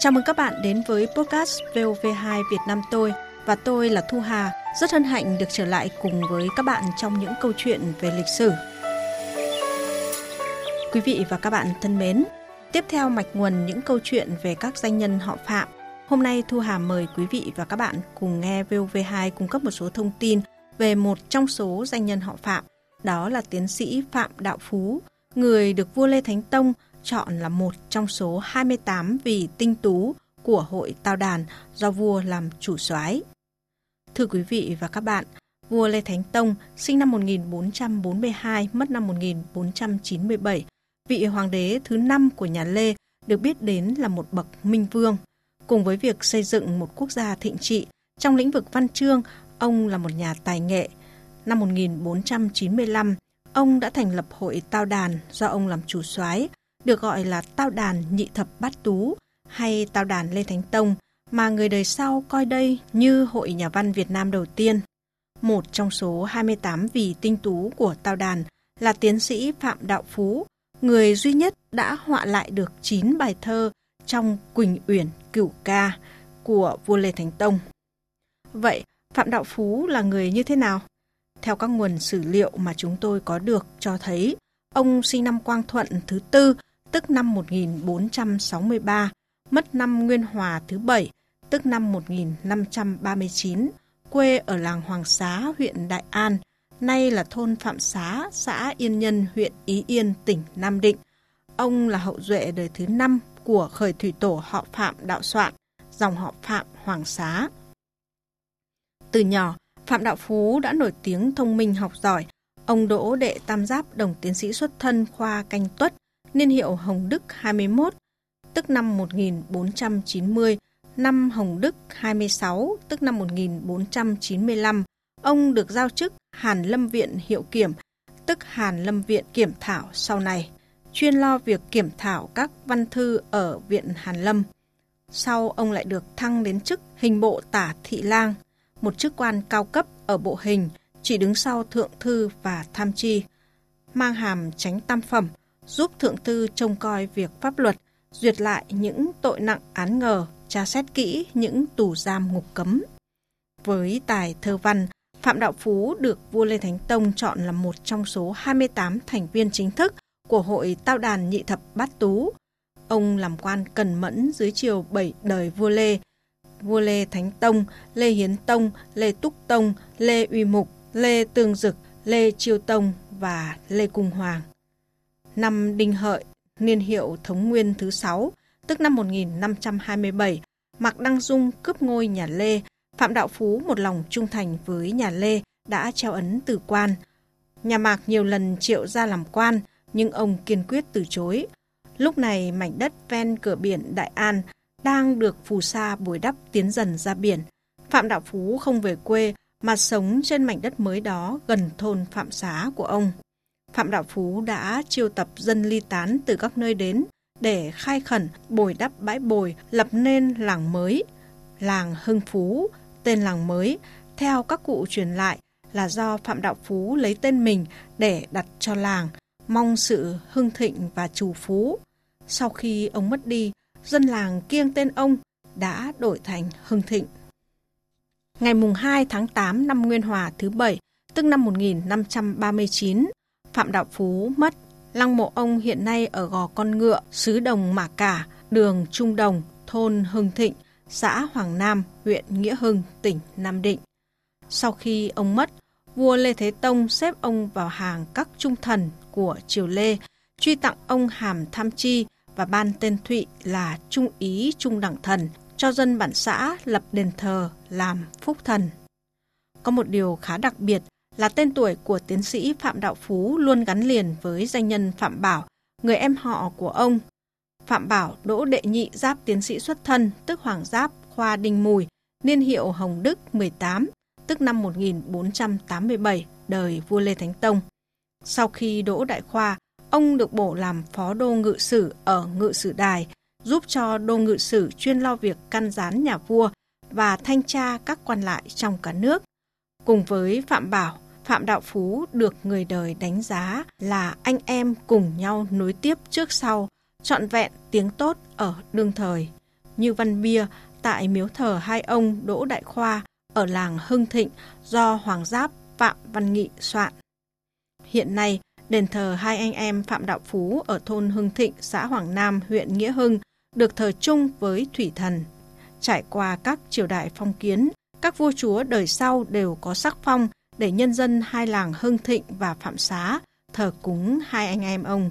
Chào mừng các bạn đến với podcast VOV2 Việt Nam tôi và tôi là Thu Hà. Rất hân hạnh được trở lại cùng với các bạn trong những câu chuyện về lịch sử. Quý vị và các bạn thân mến, tiếp theo mạch nguồn những câu chuyện về các danh nhân họ Phạm. Hôm nay Thu Hà mời quý vị và các bạn cùng nghe VOV2 cung cấp một số thông tin về một trong số danh nhân họ Phạm, đó là tiến sĩ Phạm Đạo Phú, người được vua Lê Thánh Tông chọn là một trong số 28 vị tinh tú của hội Tao Đàn do vua làm chủ soái. Thưa quý vị và các bạn, vua Lê Thánh Tông sinh năm 1442, mất năm 1497, vị hoàng đế thứ năm của nhà Lê được biết đến là một bậc minh vương. Cùng với việc xây dựng một quốc gia thịnh trị, trong lĩnh vực văn chương, ông là một nhà tài nghệ. Năm 1495, ông đã thành lập hội Tao Đàn do ông làm chủ soái được gọi là Tao Đàn Nhị Thập Bát Tú hay Tao Đàn Lê Thánh Tông mà người đời sau coi đây như hội nhà văn Việt Nam đầu tiên. Một trong số 28 vị tinh tú của Tao Đàn là tiến sĩ Phạm Đạo Phú, người duy nhất đã họa lại được 9 bài thơ trong Quỳnh Uyển Cửu Ca của vua Lê Thánh Tông. Vậy, Phạm Đạo Phú là người như thế nào? Theo các nguồn sử liệu mà chúng tôi có được cho thấy, ông sinh năm Quang Thuận thứ tư tức năm 1463, mất năm Nguyên Hòa thứ bảy, tức năm 1539, quê ở làng Hoàng Xá, huyện Đại An, nay là thôn Phạm Xá, xã Yên Nhân, huyện Ý Yên, tỉnh Nam Định. Ông là hậu duệ đời thứ năm của khởi thủy tổ họ Phạm Đạo Soạn, dòng họ Phạm Hoàng Xá. Từ nhỏ, Phạm Đạo Phú đã nổi tiếng thông minh học giỏi. Ông đỗ đệ tam giáp đồng tiến sĩ xuất thân khoa canh tuất, niên hiệu Hồng Đức 21, tức năm 1490, năm Hồng Đức 26, tức năm 1495, ông được giao chức Hàn Lâm Viện Hiệu Kiểm, tức Hàn Lâm Viện Kiểm Thảo sau này, chuyên lo việc kiểm thảo các văn thư ở Viện Hàn Lâm. Sau ông lại được thăng đến chức hình bộ tả thị lang, một chức quan cao cấp ở bộ hình, chỉ đứng sau thượng thư và tham chi, mang hàm tránh tam phẩm, giúp thượng thư trông coi việc pháp luật, duyệt lại những tội nặng án ngờ, tra xét kỹ những tù giam ngục cấm. Với tài thơ văn, Phạm Đạo Phú được vua Lê Thánh Tông chọn là một trong số 28 thành viên chính thức của hội Tao Đàn Nhị Thập Bát Tú. Ông làm quan cần mẫn dưới triều bảy đời vua Lê, vua Lê Thánh Tông, Lê Hiến Tông, Lê Túc Tông, Lê Uy Mục, Lê Tương Dực, Lê Chiêu Tông và Lê Cung Hoàng năm Đinh Hợi, niên hiệu Thống Nguyên thứ 6, tức năm 1527, Mạc Đăng Dung cướp ngôi nhà Lê, Phạm Đạo Phú một lòng trung thành với nhà Lê đã treo ấn từ quan. Nhà Mạc nhiều lần triệu ra làm quan, nhưng ông kiên quyết từ chối. Lúc này mảnh đất ven cửa biển Đại An đang được phù sa bồi đắp tiến dần ra biển. Phạm Đạo Phú không về quê mà sống trên mảnh đất mới đó gần thôn Phạm Xá của ông. Phạm Đạo Phú đã chiêu tập dân ly tán từ các nơi đến để khai khẩn, bồi đắp bãi bồi, lập nên làng mới. Làng Hưng Phú, tên làng mới, theo các cụ truyền lại là do Phạm Đạo Phú lấy tên mình để đặt cho làng, mong sự hưng thịnh và trù phú. Sau khi ông mất đi, dân làng kiêng tên ông đã đổi thành hưng thịnh. Ngày mùng 2 tháng 8 năm Nguyên Hòa thứ bảy, tức năm 1539, Phạm Đạo Phú mất. Lăng mộ ông hiện nay ở Gò Con Ngựa, xứ Đồng Mả Cả, đường Trung Đồng, thôn Hưng Thịnh, xã Hoàng Nam, huyện Nghĩa Hưng, tỉnh Nam Định. Sau khi ông mất, vua Lê Thế Tông xếp ông vào hàng các trung thần của triều Lê, truy tặng ông hàm tham chi và ban tên Thụy là Trung Ý Trung Đẳng Thần, cho dân bản xã lập đền thờ làm phúc thần. Có một điều khá đặc biệt là tên tuổi của tiến sĩ Phạm Đạo Phú luôn gắn liền với danh nhân Phạm Bảo, người em họ của ông. Phạm Bảo đỗ đệ nhị giáp tiến sĩ xuất thân, tức Hoàng Giáp khoa Đinh Mùi, niên hiệu Hồng Đức 18, tức năm 1487, đời vua Lê Thánh Tông. Sau khi đỗ đại khoa, ông được bổ làm phó đô ngự sử ở ngự sử đài, giúp cho đô ngự sử chuyên lo việc căn gián nhà vua và thanh tra các quan lại trong cả nước. Cùng với Phạm Bảo, Phạm Đạo Phú được người đời đánh giá là anh em cùng nhau nối tiếp trước sau, trọn vẹn tiếng tốt ở đương thời. như văn bia tại miếu thờ hai ông Đỗ Đại Khoa ở làng Hưng Thịnh do Hoàng Giáp Phạm Văn Nghị soạn. Hiện nay, đền thờ hai anh em Phạm Đạo Phú ở thôn Hưng Thịnh, xã Hoàng Nam, huyện Nghĩa Hưng được thờ chung với thủy thần. Trải qua các triều đại phong kiến, các vua chúa đời sau đều có sắc phong để nhân dân hai làng Hưng Thịnh và Phạm Xá thờ cúng hai anh em ông.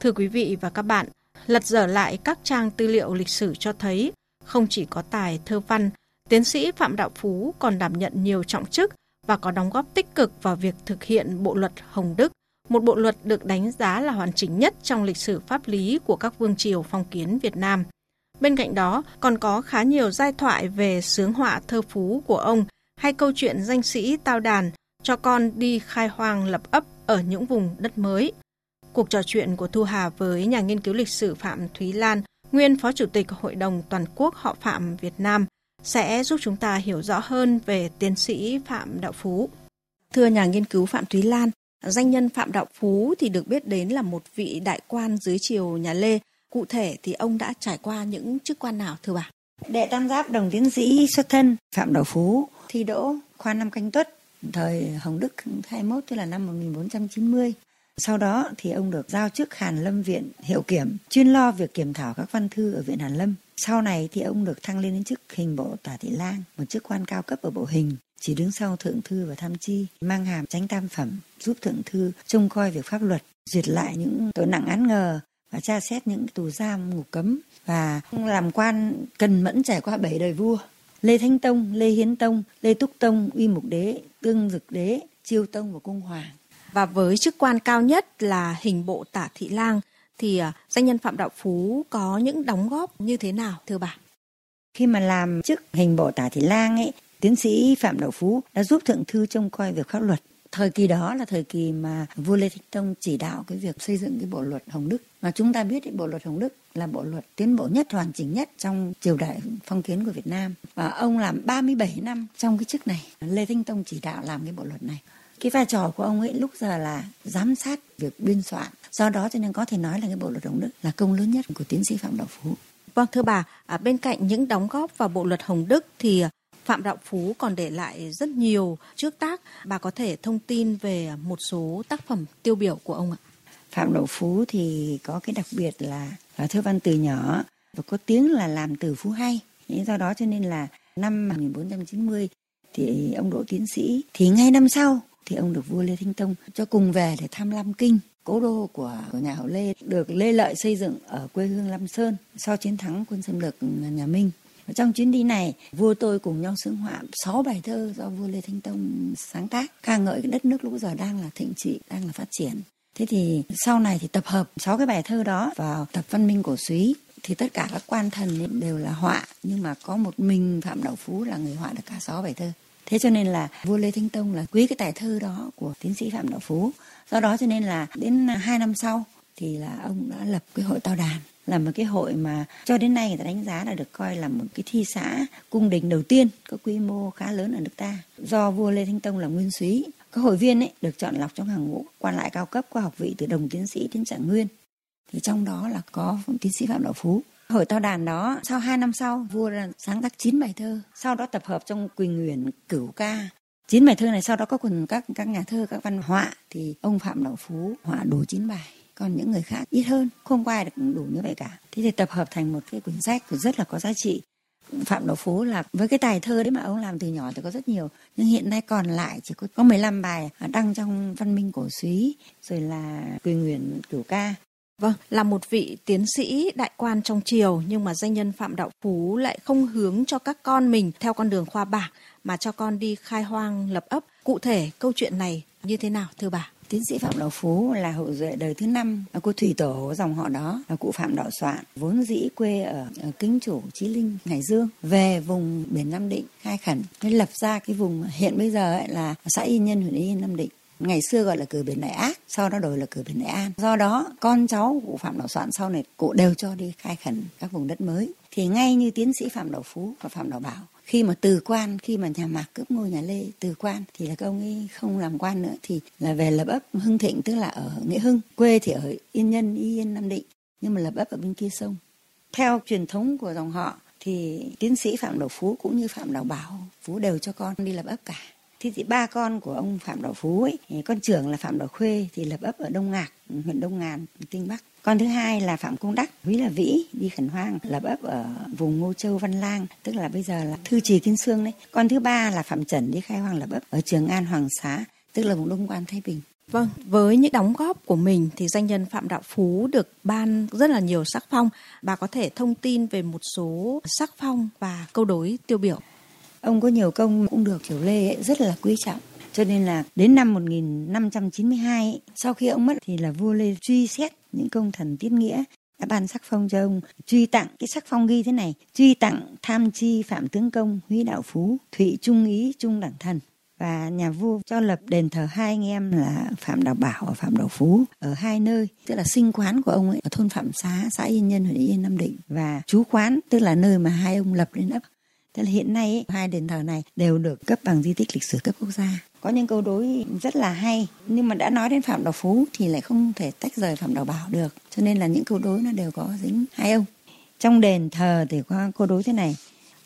Thưa quý vị và các bạn, lật dở lại các trang tư liệu lịch sử cho thấy không chỉ có tài thơ văn, tiến sĩ Phạm Đạo Phú còn đảm nhận nhiều trọng chức và có đóng góp tích cực vào việc thực hiện bộ luật Hồng Đức, một bộ luật được đánh giá là hoàn chỉnh nhất trong lịch sử pháp lý của các vương triều phong kiến Việt Nam. Bên cạnh đó, còn có khá nhiều giai thoại về sướng họa thơ phú của ông hay câu chuyện danh sĩ tao đàn cho con đi khai hoang lập ấp ở những vùng đất mới. Cuộc trò chuyện của Thu Hà với nhà nghiên cứu lịch sử Phạm Thúy Lan, nguyên Phó Chủ tịch Hội đồng Toàn quốc họ Phạm Việt Nam, sẽ giúp chúng ta hiểu rõ hơn về tiến sĩ Phạm Đạo Phú. Thưa nhà nghiên cứu Phạm Thúy Lan, danh nhân Phạm Đạo Phú thì được biết đến là một vị đại quan dưới triều nhà Lê. Cụ thể thì ông đã trải qua những chức quan nào thưa bà? Đệ tam giáp đồng tiến sĩ xuất thân Phạm Đạo Phú thi đỗ khoa năm canh tuất thời Hồng Đức 21 tức là năm 1490. Sau đó thì ông được giao chức Hàn Lâm Viện hiệu kiểm, chuyên lo việc kiểm thảo các văn thư ở Viện Hàn Lâm. Sau này thì ông được thăng lên đến chức hình bộ tả thị lang, một chức quan cao cấp ở bộ hình, chỉ đứng sau thượng thư và tham chi, mang hàm tránh tam phẩm, giúp thượng thư trông coi việc pháp luật, duyệt lại những tội nặng án ngờ và tra xét những tù giam ngục cấm và làm quan cần mẫn trải qua bảy đời vua Lê Thanh Tông, Lê Hiến Tông, Lê Túc Tông, Uy Mục Đế, Tương Dực Đế, Chiêu Tông và Cung Hoàng. Và với chức quan cao nhất là hình bộ tả thị lang thì à, danh nhân Phạm Đạo Phú có những đóng góp như thế nào thưa bà? Khi mà làm chức hình bộ tả thị lang ấy, tiến sĩ Phạm Đạo Phú đã giúp thượng thư trông coi việc pháp luật. Thời kỳ đó là thời kỳ mà vua Lê Thánh Tông chỉ đạo cái việc xây dựng cái bộ luật Hồng Đức. Mà chúng ta biết bộ luật Hồng Đức là bộ luật tiến bộ nhất, hoàn chỉnh nhất trong triều đại phong kiến của Việt Nam. Và ông làm 37 năm trong cái chức này. Lê Thánh Tông chỉ đạo làm cái bộ luật này. Cái vai trò của ông ấy lúc giờ là giám sát việc biên soạn. Do đó cho nên có thể nói là cái bộ luật Hồng Đức là công lớn nhất của tiến sĩ Phạm Đạo Phú. Vâng thưa bà, à, bên cạnh những đóng góp vào bộ luật Hồng Đức thì Phạm Đạo Phú còn để lại rất nhiều trước tác. Bà có thể thông tin về một số tác phẩm tiêu biểu của ông ạ. Phạm Đạo Phú thì có cái đặc biệt là, là thơ văn từ nhỏ và có tiếng là làm từ phú hay. Do đó cho nên là năm 1490 thì ông đỗ tiến sĩ thì ngay năm sau thì ông được vua Lê Thanh Tông cho cùng về để thăm Lam Kinh cố đô của, của nhà hậu Lê được Lê Lợi xây dựng ở quê hương Lam Sơn sau chiến thắng quân xâm lược nhà Minh. Trong chuyến đi này, vua tôi cùng nhau xướng họa sáu bài thơ do vua Lê Thanh Tông sáng tác, ca ngợi cái đất nước lúc giờ đang là thịnh trị, đang là phát triển. Thế thì sau này thì tập hợp sáu cái bài thơ đó vào tập văn minh cổ suý thì tất cả các quan thần đều là họa nhưng mà có một mình Phạm Đạo Phú là người họa được cả sáu bài thơ. Thế cho nên là vua Lê Thanh Tông là quý cái tài thơ đó của tiến sĩ Phạm Đạo Phú. Do đó cho nên là đến hai năm sau thì là ông đã lập cái hội tao đàn là một cái hội mà cho đến nay người ta đánh giá là được coi là một cái thi xã cung đình đầu tiên có quy mô khá lớn ở nước ta. Do vua Lê Thanh Tông là nguyên súy các hội viên ấy được chọn lọc trong hàng ngũ, quan lại cao cấp có học vị từ đồng tiến sĩ đến trạng nguyên. Thì trong đó là có tiến sĩ phạm đạo phú. Hội tao đàn đó, sau hai năm sau, vua là sáng tác chín bài thơ, sau đó tập hợp trong quỳnh nguyễn cửu ca. Chín bài thơ này sau đó có cùng các các nhà thơ, các văn họa, thì ông phạm đạo phú họa đủ chín bài còn những người khác ít hơn không có ai được đủ như vậy cả thế thì tập hợp thành một cái quyển sách rất là có giá trị Phạm Đạo Phú là với cái tài thơ đấy mà ông làm từ nhỏ thì có rất nhiều nhưng hiện nay còn lại chỉ có có 15 bài đăng trong văn minh cổ súy rồi là quỳ nguyện cửu ca Vâng, là một vị tiến sĩ đại quan trong triều nhưng mà danh nhân Phạm Đạo Phú lại không hướng cho các con mình theo con đường khoa bảng mà cho con đi khai hoang lập ấp. Cụ thể câu chuyện này như thế nào thưa bà? Tiến sĩ Phạm Đạo Phú là hậu duệ đời thứ năm của thủy tổ dòng họ đó là cụ Phạm Đạo Soạn, vốn dĩ quê ở, Kính Chủ, Chí Linh, Hải Dương, về vùng biển Nam Định khai khẩn, nên lập ra cái vùng hiện bây giờ ấy là xã yên Nhân, huyện Yên, Nam Định ngày xưa gọi là cửa biển Đại Ác, sau đó đổi là cửa biển Đại An. Do đó, con cháu của Phạm Đạo Soạn sau này cụ đều cho đi khai khẩn các vùng đất mới. Thì ngay như tiến sĩ Phạm Đạo Phú và Phạm Đạo Bảo khi mà từ quan khi mà nhà mạc cướp ngôi nhà lê từ quan thì là các ông ấy không làm quan nữa thì là về lập ấp hưng thịnh tức là ở nghĩa hưng quê thì ở yên nhân yên nam định nhưng mà lập ấp ở bên kia sông theo truyền thống của dòng họ thì tiến sĩ Phạm Đậu Phú cũng như Phạm Đào Bảo Phú đều cho con đi lập ấp cả. Thì, thì ba con của ông Phạm Đậu Phú ấy, con trưởng là Phạm Đậu Khuê thì lập ấp ở Đông Ngạc, huyện Đông Ngàn, Kinh Bắc. Con thứ hai là Phạm Công Đắc, ví là Vĩ, đi khẩn hoang, lập ấp ở vùng Ngô Châu Văn Lang, tức là bây giờ là Thư Trì Kiên Sương đấy. Con thứ ba là Phạm Trần đi khai hoang lập ấp ở Trường An Hoàng Xá, tức là vùng Đông Quan Thái Bình. Vâng, với những đóng góp của mình thì danh nhân Phạm Đạo Phú được ban rất là nhiều sắc phong. Bà có thể thông tin về một số sắc phong và câu đối tiêu biểu. Ông có nhiều công cũng được Triều Lê ấy, rất là quý trọng. Cho nên là đến năm 1592 ấy, sau khi ông mất thì là vua Lê truy xét những công thần tiết nghĩa đã ban sắc phong cho ông truy tặng cái sắc phong ghi thế này truy tặng tham chi phạm tướng công húy đạo phú thụy trung ý trung đẳng thần. Và nhà vua cho lập đền thờ hai anh em là Phạm đạo Bảo và Phạm đạo Phú ở hai nơi tức là sinh quán của ông ấy ở thôn Phạm Xá xã Yên Nhân huyện Yên Nam Định. Và chú quán tức là nơi mà hai ông lập lên ấp Thế là hiện nay ấy, hai đền thờ này đều được cấp bằng di tích lịch sử cấp quốc gia. Có những câu đối rất là hay, nhưng mà đã nói đến Phạm Đào Phú thì lại không thể tách rời Phạm Đào Bảo được. Cho nên là những câu đối nó đều có dính hai ông. Trong đền thờ thì có câu đối thế này.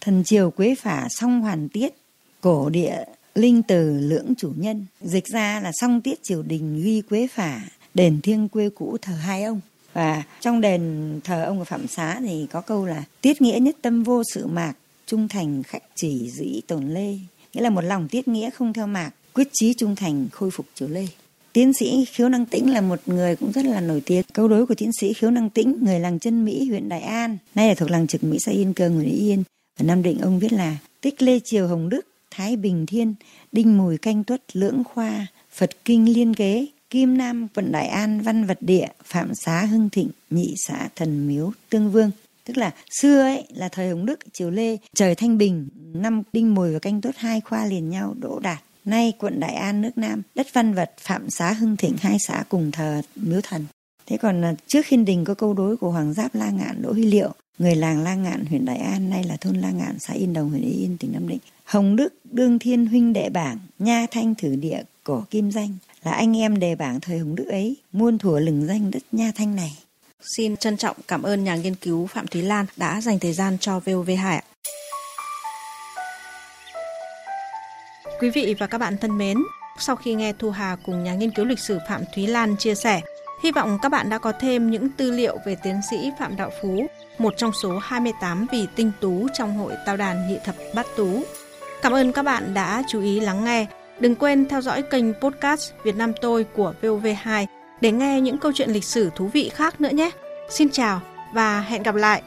Thần triều quế phả song hoàn tiết, cổ địa linh từ lưỡng chủ nhân. Dịch ra là song tiết triều đình ghi quế phả, đền thiêng quê cũ thờ hai ông. Và trong đền thờ ông ở Phạm Xá thì có câu là tiết nghĩa nhất tâm vô sự mạc, trung thành khách chỉ dĩ tồn lê nghĩa là một lòng tiết nghĩa không theo mạc quyết chí trung thành, khôi phục triều lê. Tiến sĩ khiếu năng tĩnh là một người cũng rất là nổi tiếng. Câu đối của tiến sĩ khiếu năng tĩnh, người làng chân mỹ, huyện đại an, nay là thuộc làng trực mỹ xã yên cường huyện yên. Ở nam định, ông viết là tích lê triều hồng đức, thái bình thiên, đinh mùi canh tuất, lưỡng khoa, phật kinh liên kế, kim nam vận đại an, văn vật địa, phạm xá hưng thịnh, nhị xã thần miếu tương vương. Tức là xưa ấy là thời hồng đức, triều lê, trời thanh bình, năm đinh mùi và canh tuất hai khoa liền nhau đỗ đạt nay quận đại an, nước nam, đất văn vật phạm xá, hưng thịnh, hai xã cùng thờ miếu thần thế còn à, trước khiên đình có câu đối của hoàng giáp la ngạn, đỗ huy liệu, người làng la ngạn, huyện đại an, nay là thôn la ngạn, xã yên đồng, huyện yên, tỉnh nam định, hồng đức, đương thiên huynh đệ bảng, nha thanh thử địa, cổ kim danh, là anh em đề bảng thời hồng đức ấy, muôn thủa lừng danh đất nha thanh này Xin trân trọng cảm ơn nhà nghiên cứu Phạm Thúy Lan đã dành thời gian cho VOV2 ạ. Quý vị và các bạn thân mến, sau khi nghe Thu Hà cùng nhà nghiên cứu lịch sử Phạm Thúy Lan chia sẻ, hy vọng các bạn đã có thêm những tư liệu về tiến sĩ Phạm Đạo Phú, một trong số 28 vị tinh tú trong hội tao đàn nhị thập bát tú. Cảm ơn các bạn đã chú ý lắng nghe. Đừng quên theo dõi kênh podcast Việt Nam tôi của VOV2 để nghe những câu chuyện lịch sử thú vị khác nữa nhé. Xin chào và hẹn gặp lại!